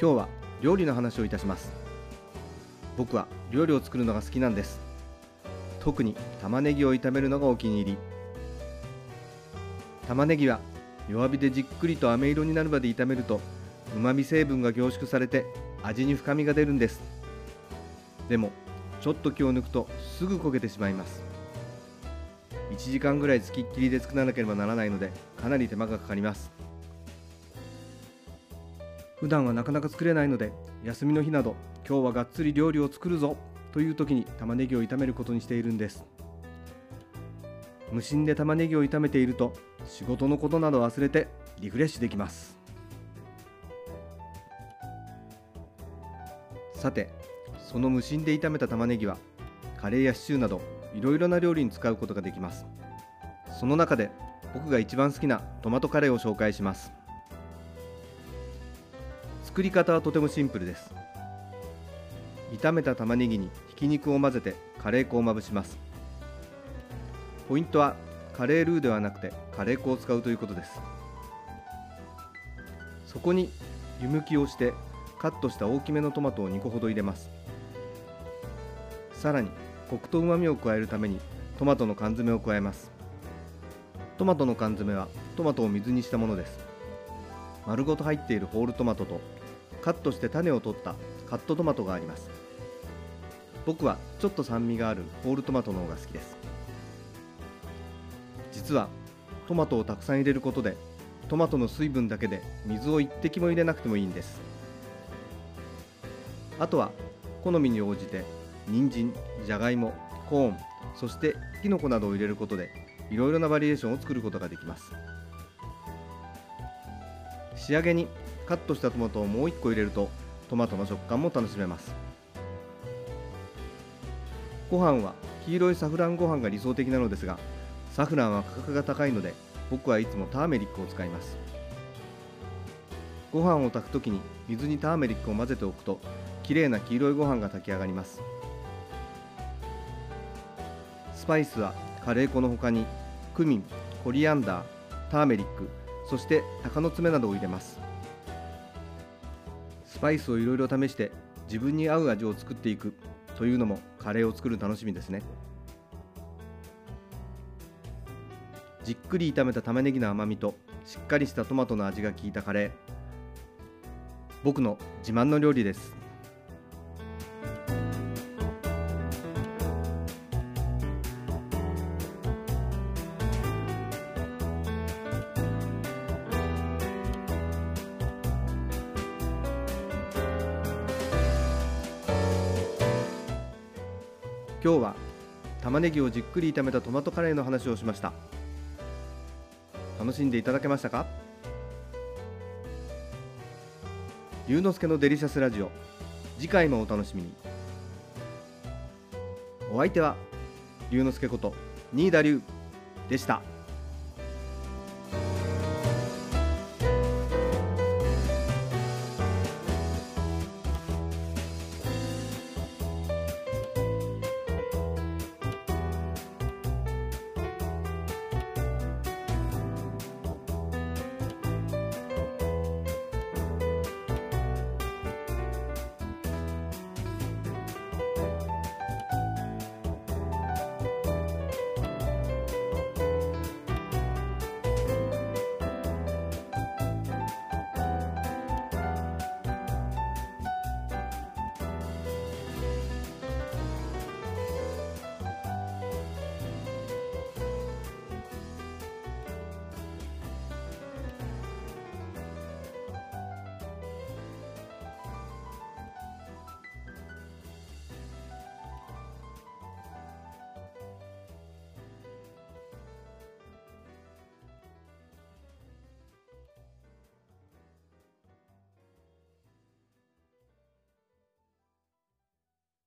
今日は料理の話をいたします。僕は料理を作るのが好きなんです。特に玉ねぎを炒めるのがお気に入り。玉ねぎは弱火でじっくりと飴色になるまで炒めると旨味成分が凝縮されて味に深みが出るんです。でもちょっと気を抜くとすぐ焦げてしまいます。1時間ぐらいつきっきりで作らなければならないのでかなり手間がかかります。普段はなかなか作れないので休みの日など今日はがっつり料理を作るぞという時に玉ねぎを炒めることにしているんです。無心で玉ねぎを炒めていると仕事のことなど忘れてリフレッシュできます。さてその無心で炒めた玉ねぎはカレーやシチューなどいろいろな料理に使うことができます。その中で僕が一番好きなトマトカレーを紹介します。作り方はとてもシンプルです。炒めた玉ねぎにひき肉を混ぜてカレー粉をまぶします。ポイントはカレールーではなくてカレー粉を使うということです。そこに湯むきをしてカットした大きめのトマトを2個ほど入れます。さらにコクとうまみを加えるためにトマトの缶詰を加えます。トマトの缶詰はトマトを水にしたものです。丸ごと入っているホールトマトとカットして種を取ったカットトマトがあります。僕はちょっと酸味があるホールトマトの方が好きです。実はトマトをたくさん入れることでトマトの水分だけで水を一滴も入れなくてもいいんです。あとは好みに応じて人参、じゃがいも、コーンそしてきのこなどを入れることでいろいろなバリエーションを作ることができます。仕上げにカットしたトマトをもう1個入れるとトマトの食感も楽しめます。ご飯は黄色いサフランご飯が理想的なのですがサフランは価格が高いので僕はいつもターメリックを使います。ご飯を炊くときに水にターメリックを混ぜておくと綺麗な黄色いご飯が炊き上がります。スパイスはカレー粉の他にクミン、コリアンダー、ターメリックそして鷹の爪などを入れます。スパイスをいろいろ試して自分に合う味を作っていくというのもカレーを作る楽しみですね。じっくり炒めた玉ねぎの甘みとしっかりしたトマトの味が効いたカレー。僕の自慢の料理です。今日は玉ねぎをじっくり炒めたトマトカレーの話をしました。楽しんでいただけましたか？龍之介のデリシャスラジオ。次回もお楽しみに。お相手は龍之介こと新田龍でした。